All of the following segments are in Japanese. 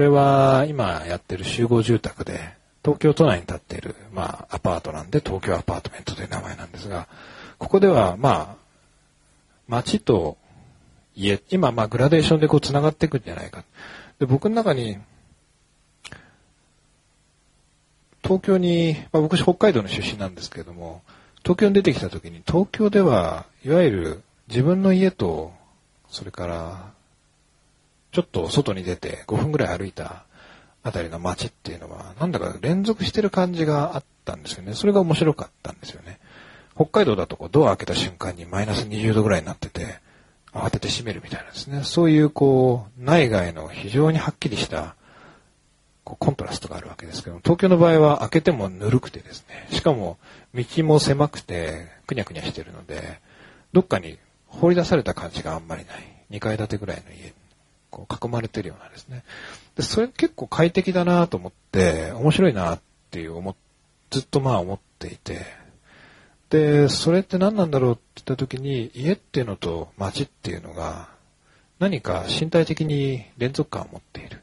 これは今やってる集合住宅で、東京都内に建っている、まあ、アパートなんで、東京アパートメントという名前なんですが、ここでは、まあ、街と家、今、まあ、グラデーションでこう、繋がっていくんじゃないか。で、僕の中に、東京に、まあ、僕北海道の出身なんですけれども、東京に出てきた時に、東京では、いわゆる自分の家と、それから、ちょっと外に出て5分ぐらい歩いたあたりの街っていうのは、なんだか連続してる感じがあったんですよね。それが面白かったんですよね。北海道だとこうドア開けた瞬間にマイナス20度ぐらいになってて、慌てて閉めるみたいなんですね。そういうこう、内外の非常にはっきりしたこうコントラストがあるわけですけども東京の場合は開けてもぬるくてですね、しかも道も狭くてくにゃくにゃしてるので、どっかに放り出された感じがあんまりない。2階建てぐらいの家、こう囲まれてるようなですね。で、それ結構快適だなと思って、面白いなっていう思、ずっとまあ思っていて、で、それって何なんだろうって言った時に、家っていうのと街っていうのが、何か身体的に連続感を持っている。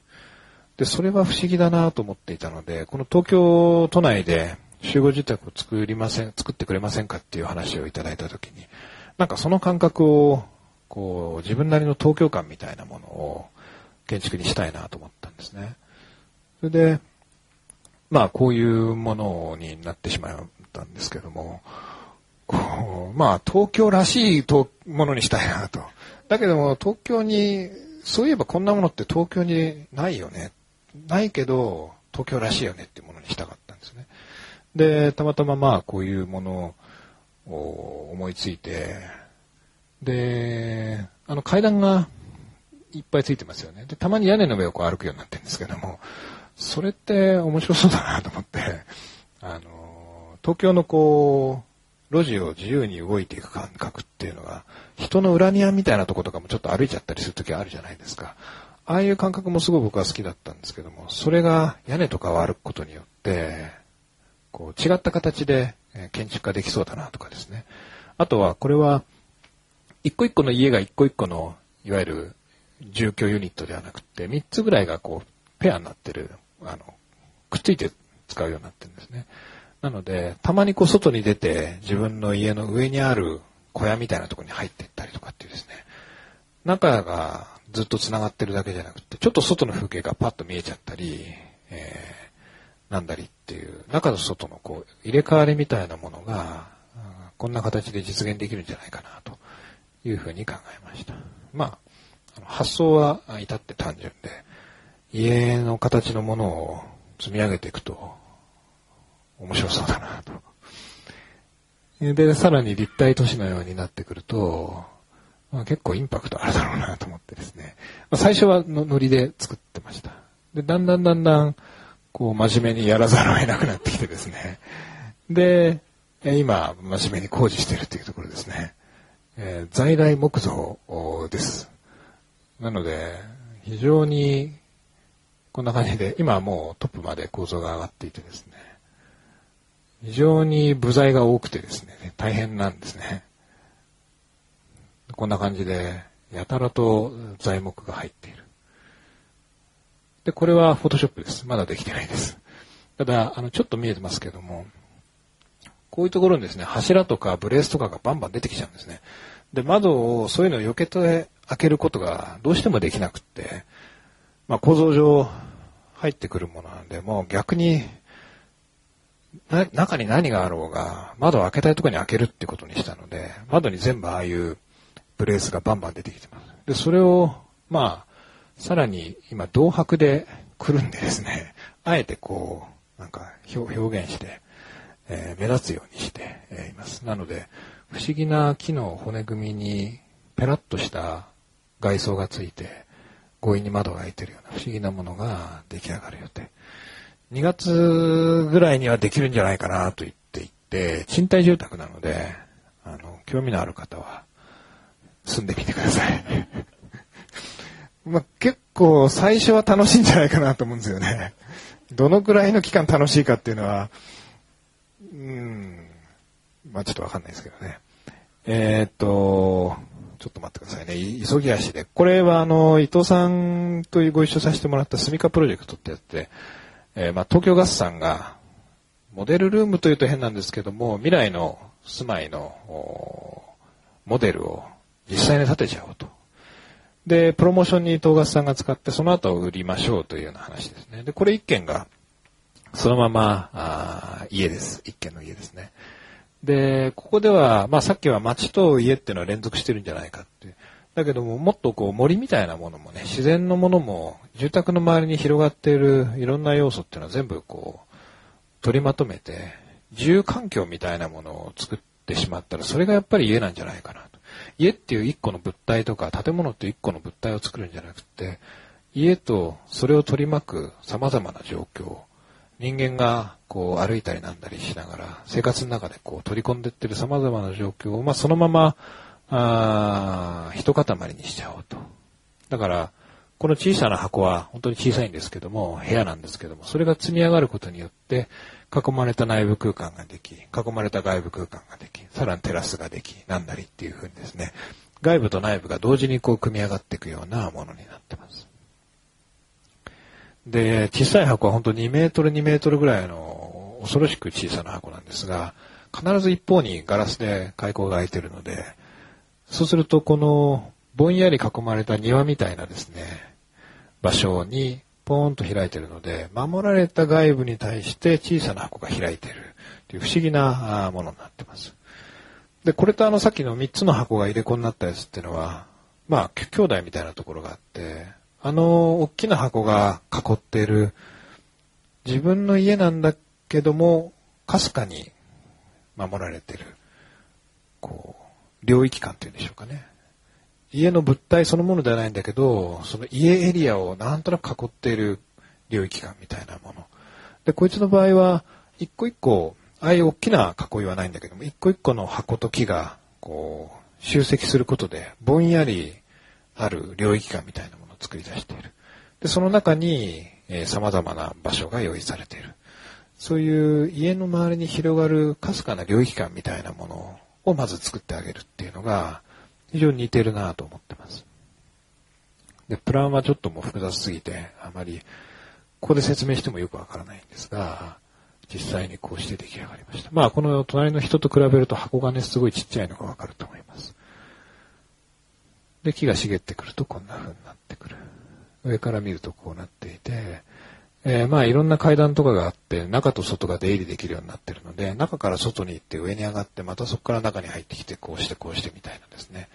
で、それは不思議だなと思っていたので、この東京都内で集合住宅を作りません、作ってくれませんかっていう話をいただいたときに、なんかその感覚を、こう、自分なりの東京感みたいなものを建築にしたいなと思ったんですね。それで、まあこういうものになってしまったんですけども、こう、まあ、東京らしいものにしたいなと。だけども、東京に、そういえばこんなものって東京にないよね。ないけど、東京らしいよねっていうものにしたかったんですね。で、たまたままあ、こういうものを思いついて、で、あの階段がいっぱいついてますよね。で、たまに屋根の上をこう歩くようになってるんですけども、それって面白そうだなと思って、あの、東京のこう、路地を自由に動いていく感覚っていうのが、人の裏庭みたいなとことかもちょっと歩いちゃったりするときあるじゃないですか。ああいう感覚もすごい僕は好きだったんですけども、それが屋根とかを歩くことによって、こう違った形で建築化できそうだなとかですね。あとは、これは、一個一個の家が一個一個の、いわゆる住居ユニットではなくて、三つぐらいがこう、ペアになってる、あの、くっついて使うようになってるんですね。なので、たまにこう外に出て自分の家の上にある小屋みたいなところに入っていったりとかっていうですね、中がずっと繋がってるだけじゃなくて、ちょっと外の風景がパッと見えちゃったり、えー、なんだりっていう、中と外のこう入れ替わりみたいなものが、こんな形で実現できるんじゃないかなというふうに考えました。まあ、発想は至って単純で、家の形のものを積み上げていくと、面白そうだなと。で、さらに立体都市のようになってくると、まあ、結構インパクトあるだろうなと思ってですね。まあ、最初はのノリで作ってました。で、だんだんだんだん、こう、真面目にやらざるを得なくなってきてですね。で、今、真面目に工事しているというところですね。えー、在来木造です。なので、非常に、こんな感じで、今はもうトップまで構造が上がっていてですね。非常に部材が多くてですね、大変なんですね。こんな感じで、やたらと材木が入っている。で、これはフォトショップです。まだできてないです。ただ、あの、ちょっと見えてますけども、こういうところにですね、柱とかブレースとかがバンバン出てきちゃうんですね。で、窓をそういうのを避けて開けることがどうしてもできなくって、まあ構造上入ってくるものなんで、もう逆に中に何があろうが、窓を開けたいところに開けるってことにしたので、窓に全部ああいうブレースがバンバン出てきてます。で、それを、まあ、さらに今、銅箔でくるんでですね、あえてこう、なんか表現して、えー、目立つようにして、え、います。なので、不思議な木の骨組みに、ペラッとした外装がついて、強引に窓が開いてるような不思議なものが出来上がる予定。2月ぐらいにはできるんじゃないかなと言っていて、賃貸住宅なので、あの、興味のある方は住んでみてください。まあ、結構最初は楽しいんじゃないかなと思うんですよね。どのくらいの期間楽しいかっていうのは、うん、まあちょっとわかんないですけどね。えー、っと、ちょっと待ってくださいね。急ぎ足で。これはあの、伊藤さんとご一緒させてもらったスミカプロジェクトってやって、えー、まあ、東京ガスさんが、モデルルームというと変なんですけども、未来の住まいの、モデルを実際に建てちゃおうと。で、プロモーションに伊藤ガスさんが使って、その後売りましょうというような話ですね。で、これ一件が、そのまま、あ家です。一軒の家ですね。で、ここでは、まあさっきは街と家っていうのは連続してるんじゃないかって。だけども、もっとこう森みたいなものもね、自然のものも、住宅の周りに広がっているいろんな要素っていうのは全部こう、取りまとめて、住環境みたいなものを作ってしまったら、それがやっぱり家なんじゃないかなと。家っていう一個の物体とか建物っていう一個の物体を作るんじゃなくて、家とそれを取り巻く様々な状況、人間がこう歩いたりなんだりしながら生活の中でこう取り込んでってる様々な状況を、まあ、そのまま、あ一塊にしちゃおうと。だから、この小さな箱は本当に小さいんですけども、部屋なんですけども、それが積み上がることによって、囲まれた内部空間ができ、囲まれた外部空間ができ、さらにテラスができ、なんだりっていうふうにですね、外部と内部が同時にこう組み上がっていくようなものになってます。で、小さい箱は本当2メートル2メートルぐらいの恐ろしく小さな箱なんですが、必ず一方にガラスで開口が開いてるので、そうするとこのぼんやり囲まれた庭みたいなですね、場所にポーンと開いてるので、守られた外部に対して小さな箱が開いてるという不思議なものになってます。で、これとあのさっきの3つの箱が入れ子になったやつっていうのは、まあ、兄弟みたいなところがあって、あの大きな箱が囲っている自分の家なんだけども、かすかに守られている、こう、領域感っていうんでしょうかね。家の物体そのものではないんだけど、その家エリアをなんとなく囲っている領域感みたいなもの。で、こいつの場合は、一個一個、ああいう大きな囲いはないんだけども、一個一個の箱と木が、こう、集積することで、ぼんやりある領域感みたいなもの作り出している。で、その中に、えー、様々な場所が用意されている。そういう家の周りに広がるかすかな領域感みたいなものをまず作ってあげるっていうのが、非常に似てるなと思ってます。で、プランはちょっともう複雑すぎて、あまり、ここで説明してもよくわからないんですが、実際にこうして出来上がりました。まあ、この隣の人と比べると箱がね、すごいちっちゃいのがわかると思います。で、木が茂ってくるとこんな風になってくる。上から見るとこうなっていて、えー、まあいろんな階段とかがあって、中と外が出入りできるようになってるので、中から外に行って上に上がって、またそこから中に入ってきて、こうしてこうしてみたいなですね。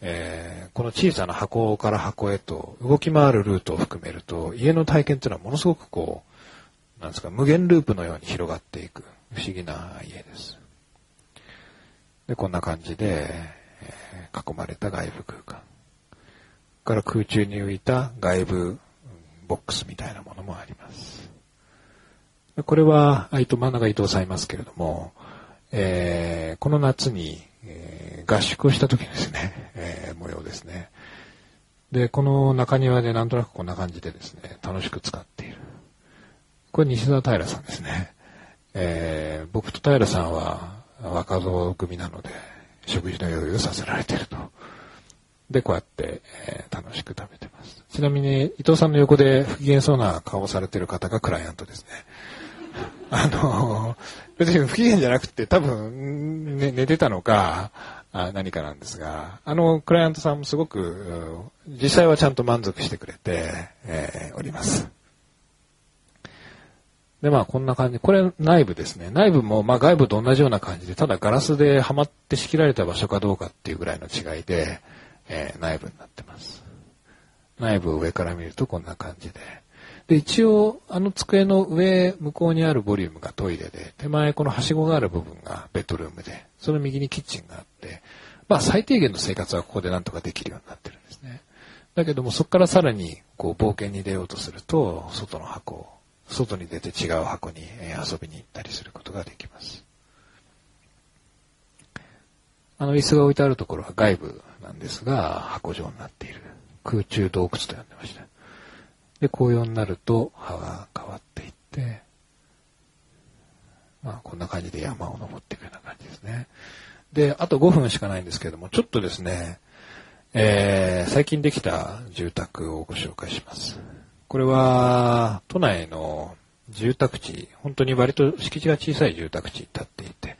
えー、この小さな箱から箱へと動き回るルートを含めると、家の体験っていうのはものすごくこう、なんですか、無限ループのように広がっていく不思議な家です。で、こんな感じで、囲まれた外部空間。から空中に浮いた外部ボックスみたいなものもあります。これは、あいと真ん中伊藤さんいますけれども、えー、この夏に、えー、合宿をした時ですね、えー、模様ですね。で、この中庭でなんとなくこんな感じでですね、楽しく使っている。これ西澤平さんですね。えー、僕と平さんは若造組なので、食事の用意をさせられてると。で、こうやって、えー、楽しく食べてます。ちなみに、伊藤さんの横で不機嫌そうな顔をされてる方がクライアントですね。あの、別に不機嫌じゃなくて、多分、ね、寝てたのか、あ何かなんですが、あの、クライアントさんもすごく、実際はちゃんと満足してくれて、えー、おります。で、まあ、こんな感じ。これ、内部ですね。内部も、まあ、外部と同じような感じで、ただガラスではまって仕切られた場所かどうかっていうぐらいの違いで、えー、内部になってます。内部を上から見るとこんな感じで。で、一応、あの机の上、向こうにあるボリュームがトイレで、手前このはしごがある部分がベッドルームで、その右にキッチンがあって、まあ最低限の生活はここでなんとかできるようになってるんですね。だけどもそこからさらにこう冒険に出ようとすると、外の箱、外に出て違う箱に遊びに行ったりすることができます。あの椅子が置いてあるところは外部なんですが、箱状になっている。空中洞窟と呼んでました。で、紅葉になると葉が変わっていって、まあ、こんな感じで山を登っていくような感じですね。で、あと5分しかないんですけども、ちょっとですね、えー、最近できた住宅をご紹介します。これは、都内の住宅地、本当に割と敷地が小さい住宅地に立っていて、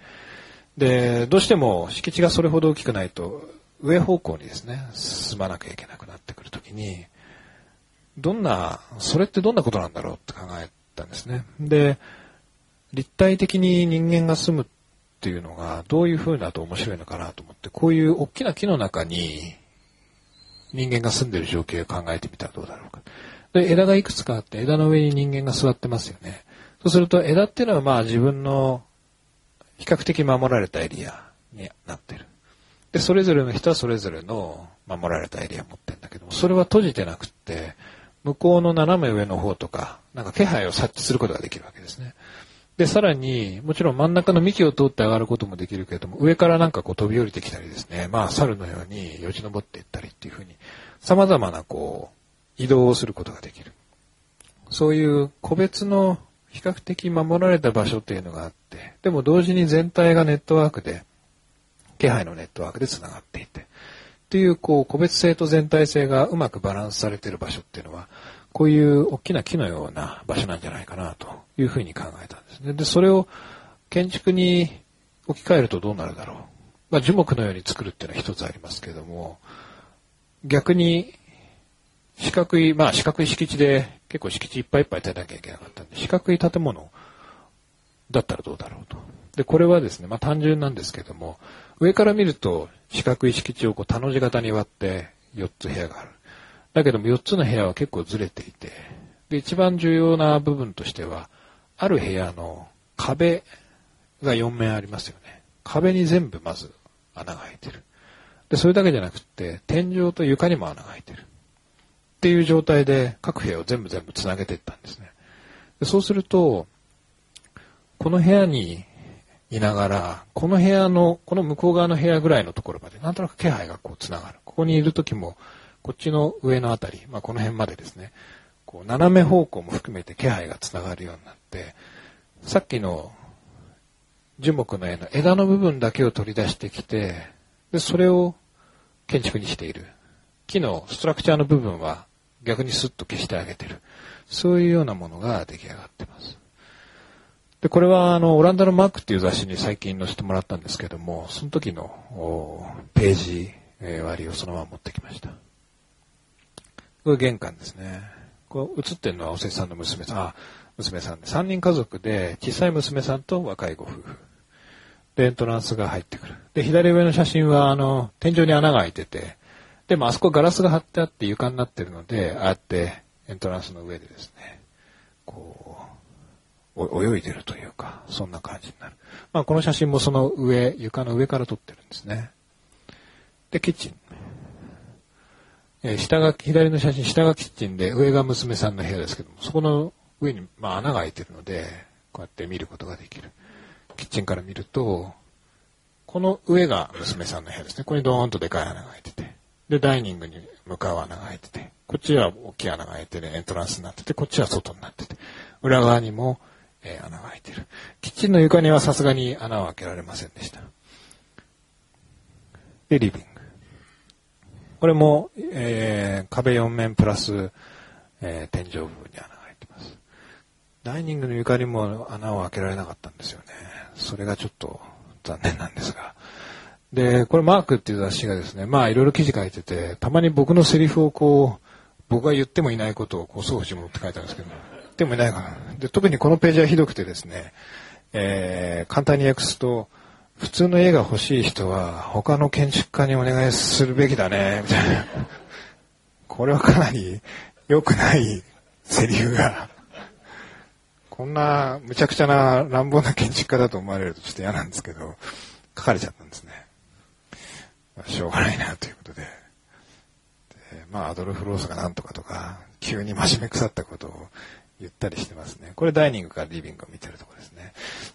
で、どうしても敷地がそれほど大きくないと、上方向にですね、進まなきゃいけなくなってくるときに、どんな、それってどんなことなんだろうって考えたんですね。で、立体的に人間が住むっていうのがどういう風だと面白いのかなと思って、こういう大きな木の中に人間が住んでる状況を考えてみたらどうだろうか。で、枝がいくつかあって枝の上に人間が座ってますよね。そうすると枝っていうのはまあ自分の比較的守られたエリアになってる。で、それぞれの人はそれぞれの守られたエリアを持ってるんだけども、それは閉じてなくって、向こうの斜め上の方とか、なんか気配を察知することができるわけですね。で、さらに、もちろん真ん中の幹を通って上がることもできるけれども、上からなんかこう飛び降りてきたりですね、まあ猿のようによじ登っていったりっていうふうに、様々なこう、移動をすることができる。そういう個別の比較的守られた場所っていうのがあって、でも同時に全体がネットワークで、気配のネットワークで繋がっていて、っていう、こう、個別性と全体性がうまくバランスされている場所っていうのは、こういう大きな木のような場所なんじゃないかなというふうに考えたんですね。で、それを建築に置き換えるとどうなるだろう。まあ、樹木のように作るっていうのは一つありますけれども、逆に、四角い、まあ四角い敷地で結構敷地いっぱいいっぱい建てなきゃいけなかったんで、四角い建物だったらどうだろうと。で、これはですね、まあ単純なんですけども、上から見ると四角い敷地をこう、田の字型に割って4つ部屋がある。だけども4つの部屋は結構ずれていて、で、一番重要な部分としては、ある部屋の壁が4面ありますよね。壁に全部まず穴が開いてる。で、それだけじゃなくて、天井と床にも穴が開いてる。っていう状態で各部屋を全部全部繋げていったんですね。でそうすると、この部屋にいながら、この部屋の、この向こう側の部屋ぐらいのところまで、なんとなく気配がこう繋がる。ここにいる時も、こっちの上のあたり、まあこの辺までですね、こう斜め方向も含めて気配が繋がるようになって、さっきの樹木の絵の枝の部分だけを取り出してきて、で、それを建築にしている。木のストラクチャーの部分は逆にスッと消してあげてる。そういうようなものが出来上がってます。で、これはあの、オランダのマークっていう雑誌に最近載せてもらったんですけども、その時のページ、え、割りをそのまま持ってきました。これ玄関ですね。こう映ってるのはおせさんの娘さん、あ、娘さんで、3人家族で、小さい娘さんと若いご夫婦。で、エントランスが入ってくる。で、左上の写真は、あの、天井に穴が開いてて、でもあそこガラスが張ってあって床になってるので、ああやってエントランスの上でですね、こう、泳いでるというか、そんな感じになる。まあ、この写真もその上、床の上から撮ってるんですね。で、キッチン。えー、下が、左の写真、下がキッチンで、上が娘さんの部屋ですけども、そこの上に、まあ、穴が開いてるので、こうやって見ることができる。キッチンから見ると、この上が娘さんの部屋ですね。ここにドーンとでかい穴が開いてて。で、ダイニングに向かう穴が開いてて。こっちは大きい穴が開いてね、エントランスになってて、こっちは外になってて。裏側にも、えー、穴が開いてる。キッチンの床にはさすがに穴を開けられませんでした。で、リビング。これも、えー、壁4面プラス、えー、天井部分に穴が開いてます。ダイニングの床にも穴を開けられなかったんですよね。それがちょっと残念なんですが。で、これマークっていう雑誌がですね、まあいろいろ記事書いてて、たまに僕のセリフをこう、僕が言ってもいないことをこう、双方持って書いてあるんですけど、でもいないかな。で、特にこのページはひどくてですね、えー、簡単に訳すと、普通の家が欲しい人は他の建築家にお願いするべきだね、みたいな。これはかなり良くないセリフが、こんな無茶苦茶な乱暴な建築家だと思われるとちょっと嫌なんですけど、書かれちゃったんですね。まあ、しょうがないなということで。でまあ、アドルフ・ロースがなんとかとか、急に真面目腐ったことをゆったりしてますね。これダイニングからリビングを見てるところですね。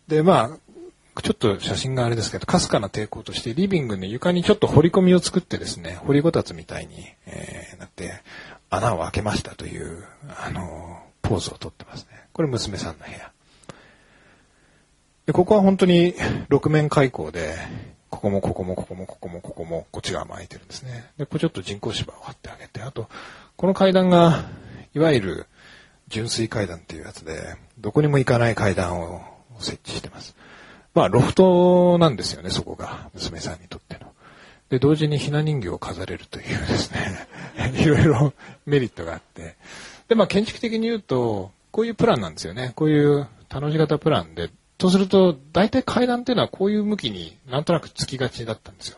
で、まあ、ちょっと写真があれですけど、かすかな抵抗として、リビングの床にちょっと掘り込みを作ってですね、掘りごたつみたいに、えー、なって、穴を開けましたという、あの、ポーズをとってますね。これ娘さんの部屋。で、ここは本当に六面開口で、ここもここもここもここもここもこっち側も空いてるんですね。で、これちょっと人工芝を張ってあげて、あと、この階段が、いわゆる純粋階段っていうやつで、どこにも行かない階段を設置してます。まあ、ロフトなんですよね、そこが。娘さんにとっての。で、同時にひな人形を飾れるというですね、いろいろメリットがあって。で、まあ、建築的に言うと、こういうプランなんですよね。こういう楽し型プランで、とすると、大体階段っていうのはこういう向きになんとなくつきがちだったんですよ。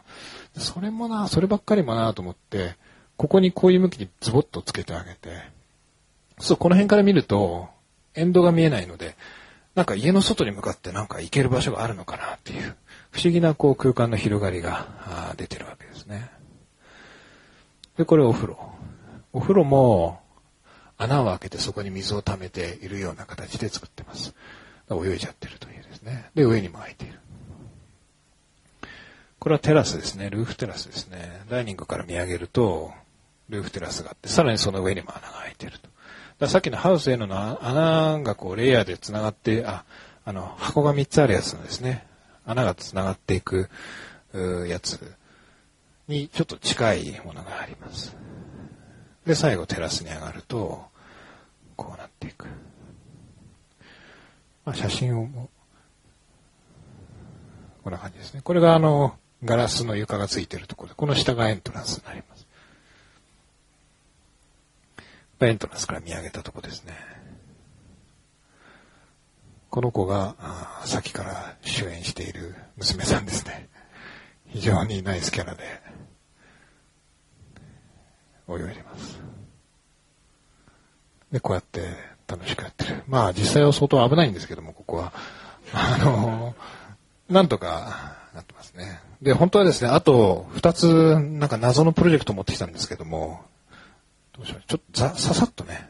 それもな、そればっかりもなと思って、ここにこういう向きにズボッとつけてあげて、そう、この辺から見ると、エンドが見えないので、なんか家の外に向かってなんか行ける場所があるのかなっていう、不思議なこう空間の広がりが出てるわけですね。で、これお風呂。お風呂も穴を開けてそこに水を溜めているような形で作ってます。泳いじゃってるというですね。で、上にも開いている。これはテラスですね。ルーフテラスですね。ダイニングから見上げると、ルーフテラスがあって、さらにその上にも穴が開いてると。ださっきのハウスへの穴がこうレイヤーで繋がって、あ、あの、箱が3つあるやつなんですね。穴が繋がっていくやつにちょっと近いものがあります。で、最後テラスに上がると、こうなっていく。まあ、写真を、こんな感じですね。これがあの、ガラスの床がついてるところで、この下がエントランスになります。エントランスから見上げたとこですね。この子が、さっきから主演している娘さんですね。非常にナイスキャラで、泳いでます。で、こうやって楽しくやってる。まあ実際は相当危ないんですけども、ここは。あの、なんとかなってますね。で、本当はですね、あと二つなんか謎のプロジェクト持ってきたんですけども、どうしよう。ちょっとざ、ささっとね。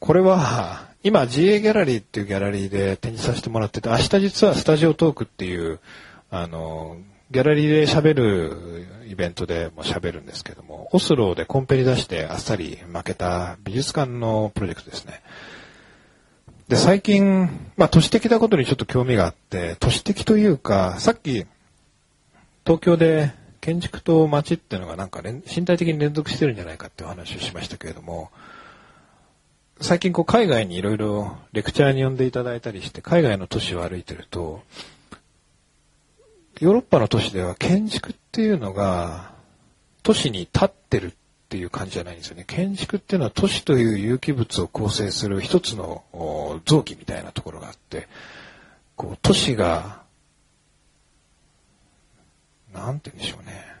これは、今 GA ギャラリーっていうギャラリーで展示させてもらってて、明日実はスタジオトークっていう、あの、ギャラリーで喋るイベントでも喋るんですけども、オスローでコンペに出してあっさり負けた美術館のプロジェクトですね。で、最近、まあ都市的なことにちょっと興味があって、都市的というか、さっき東京で建築と街っていうのがなんか身体的に連続してるんじゃないかっていう話をしましたけれども、最近こう海外にいろいろレクチャーに呼んでいただいたりして、海外の都市を歩いてると、ヨーロッパの都市では建築っていうのが都市に立ってるっていう感じじゃないんですよね。建築っていうのは都市という有機物を構成する一つの臓器みたいなところがあって、こう都市がなんて言うんでしょうね。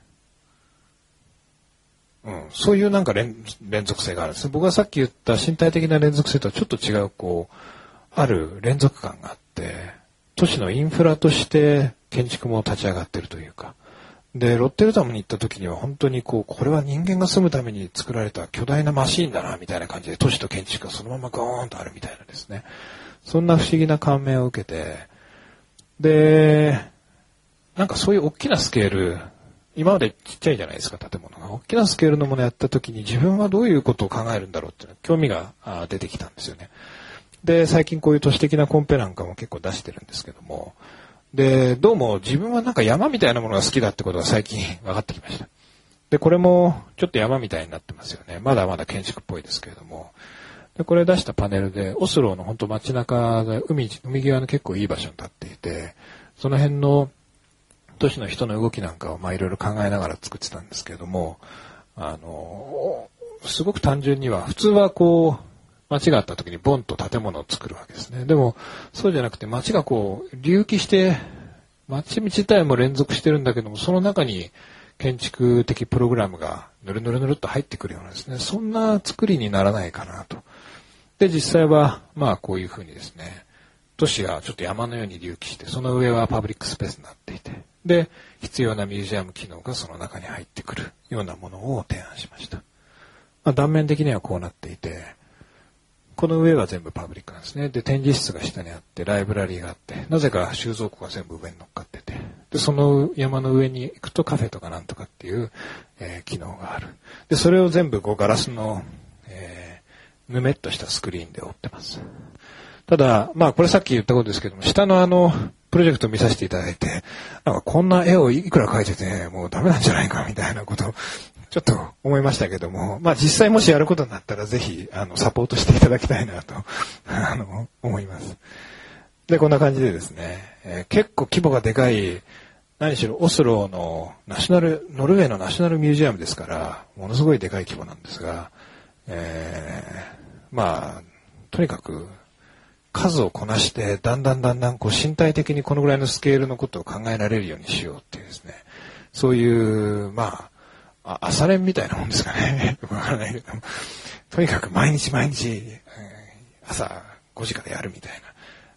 うん、そういうなんか連連続性があるんです。僕がさっき言った身体的な連続性とはちょっと違う、こう、ある連続感があって、都市のインフラとして建築も立ち上がってるというか。で、ロッテルダムに行った時には本当にこう、これは人間が住むために作られた巨大なマシーンだな、みたいな感じで都市と建築がそのままゴーンとあるみたいなですね。そんな不思議な感銘を受けて、で、なんかそういう大きなスケール、今までちっちゃいじゃないですか、建物が。大きなスケールのものやった時に自分はどういうことを考えるんだろうっていうの興味が出てきたんですよね。で、最近こういう都市的なコンペなんかも結構出してるんですけども、で、どうも自分はなんか山みたいなものが好きだってことが最近 分かってきました。で、これもちょっと山みたいになってますよね。まだまだ建築っぽいですけれども。で、これ出したパネルで、オスローの本当街中で海、海際の結構いい場所に立っていて、その辺の都市の人の動きなんかをまあいろいろ考えながら作ってたんですけれども、あの、すごく単純には、普通はこう、街があった時にボンと建物を作るわけですね。でも、そうじゃなくて街がこう、隆起して、街自体も連続してるんだけども、その中に建築的プログラムがぬるぬるぬるっと入ってくるようなですね、そんな作りにならないかなと。で、実際は、まあこういうふうにですね、都市がちょっと山のように隆起して、その上はパブリックスペースになっていて、で、必要なミュージアム機能がその中に入ってくるようなものを提案しました。まあ、断面的にはこうなっていて、この上は全部パブリックなんですね。で、展示室が下にあって、ライブラリーがあって、なぜか収蔵庫が全部上に乗っかってて、で、その山の上に行くとカフェとかなんとかっていう、えー、機能がある。で、それを全部こうガラスの、えー、ぬめっとしたスクリーンで覆ってます。ただ、まあこれさっき言ったことですけども、下のあの、プロジェクト見させていただいて、なんかこんな絵をいくら描いてて、もうダメなんじゃないかみたいなことを、ちょっと思いましたけども、まあ実際もしやることになったらぜひ、あの、サポートしていただきたいなと、あの、思います。で、こんな感じでですね、えー、結構規模がでかい、何しろオスローのナショナル、ノルウェーのナショナルミュージアムですから、ものすごいでかい規模なんですが、えー、まあ、とにかく数をこなして、だんだんだんだんこう身体的にこのぐらいのスケールのことを考えられるようにしようっていうですね、そういう、まあ、あ朝練みたいなもんですかね。よ くわからないけど。とにかく毎日毎日、朝5時からやるみたいな。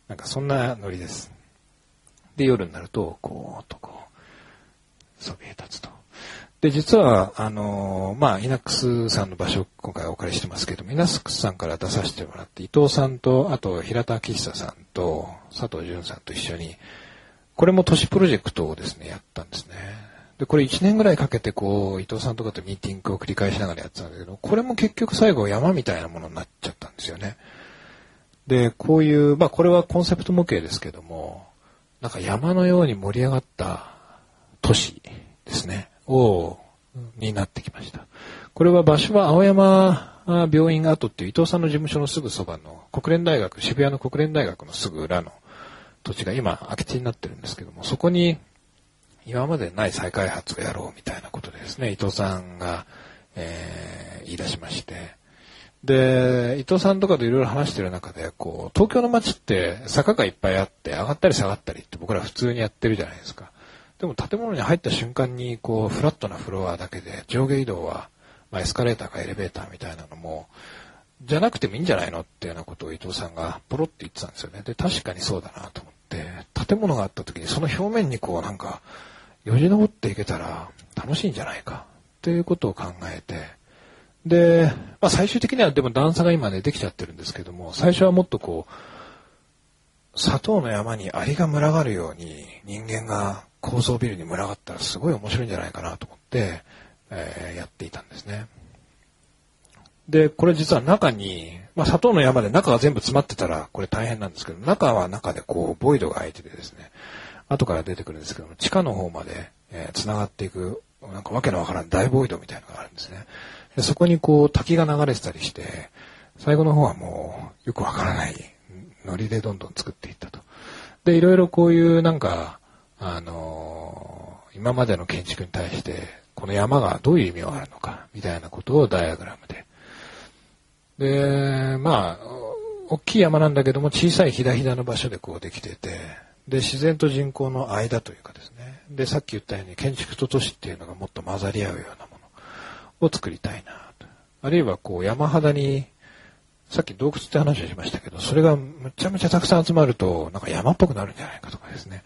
なんかそんなノリです。で、夜になると、こう、とこう、そびえ立つと。で、実は、あのー、まあ、イナックスさんの場所、今回お借りしてますけども、イナックスさんから出させてもらって、伊藤さんと、あと、平田明久さんと、佐藤淳さんと一緒に、これも都市プロジェクトをですね、やったんですね。で、これ1年ぐらいかけて、こう、伊藤さんとかとミーティングを繰り返しながらやってたんだけど、これも結局最後山みたいなものになっちゃったんですよね。で、こういう、まあこれはコンセプト模型ですけども、なんか山のように盛り上がった都市ですね、を、になってきました。これは場所は青山病院跡っていう伊藤さんの事務所のすぐそばの国連大学、渋谷の国連大学のすぐ裏の土地が今空き地になってるんですけども、そこに今までない再開発をやろうみたいなことですね、伊藤さんが、えー、言い出しまして、で、伊藤さんとかといろいろ話してる中で、こう、東京の街って坂がいっぱいあって、上がったり下がったりって僕ら普通にやってるじゃないですか。でも建物に入った瞬間に、こう、フラットなフロアだけで、上下移動は、まあ、エスカレーターかエレベーターみたいなのも、じゃなくてもいいんじゃないのっていうようなことを伊藤さんがポロって言ってたんですよね。で、確かにそうだなと思って、建物があった時にその表面にこうなんか、よじ登っていけたら楽しいんじゃないかっていうことを考えて、で、まあ最終的にはでも段差が今ねできちゃってるんですけども、最初はもっとこう、砂糖の山にアリが群がるように人間が高層ビルに群がったらすごい面白いんじゃないかなと思って、えー、やっていたんですね。で、これ実は中に、まあ砂糖の山で中が全部詰まってたらこれ大変なんですけど、中は中でこうボイドが空いててですね、後から出てくるんですけども、地下の方まで、えー、繋がっていく、なんかわけのわからん大ボイドみたいなのがあるんですね。でそこにこう滝が流れてたりして、最後の方はもうよくわからないノリでどんどん作っていったと。で、いろいろこういうなんか、あのー、今までの建築に対して、この山がどういう意味があるのか、みたいなことをダイアグラムで。で、まあ、大きい山なんだけども、小さいひだひだの場所でこうできてて、で、自然と人口の間というかですね。で、さっき言ったように建築と都市っていうのがもっと混ざり合うようなものを作りたいなと。あるいはこう山肌に、さっき洞窟って話をしましたけど、それがむちゃむちゃたくさん集まると、なんか山っぽくなるんじゃないかとかですね。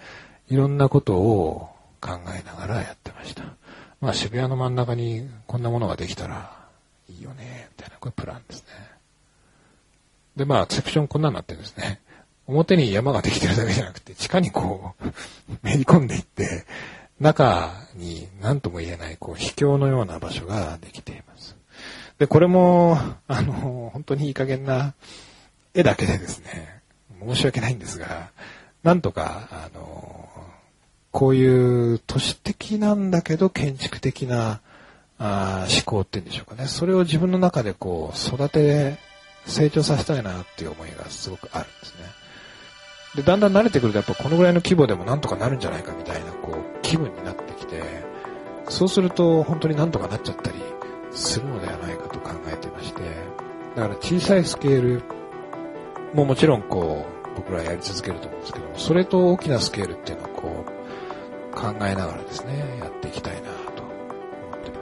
いろんなことを考えながらやってました。まあ渋谷の真ん中にこんなものができたらいいよね、みたいな、これプランですね。で、まあ、セクションこんなになってるんですね。表に山ができてるだけじゃなくて、地下にこう、めり込んでいって、中に何とも言えない、こう、秘境のような場所ができています。で、これも、あの、本当にいい加減な絵だけでですね、申し訳ないんですが、なんとか、あの、こういう都市的なんだけど建築的なあ思考っていうんでしょうかね。それを自分の中でこう育て、成長させたいなっていう思いがすごくあるんですね。で、だんだん慣れてくるとやっぱこのぐらいの規模でもなんとかなるんじゃないかみたいなこう気分になってきて、そうすると本当になんとかなっちゃったりするのではないかと考えてまして、だから小さいスケールももちろんこう僕らはやり続けると思うんですけども、それと大きなスケールっていうのをこう考えながらですね、やっていきたいなと思ってま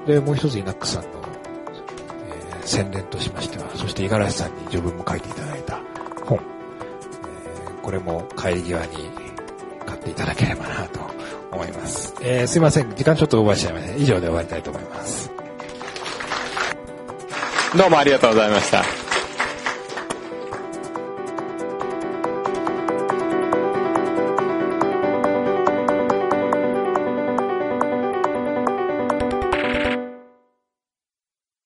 す。で、もう一つイナックさんの、えー、宣伝としましては、そして五十嵐さんに序文も書いていただいた、これも帰り際に買っていただければなと思います。えー、すいません、時間ちょっとオーバーしちゃいました。以上で終わりたいと思います。どうもありがとうございました。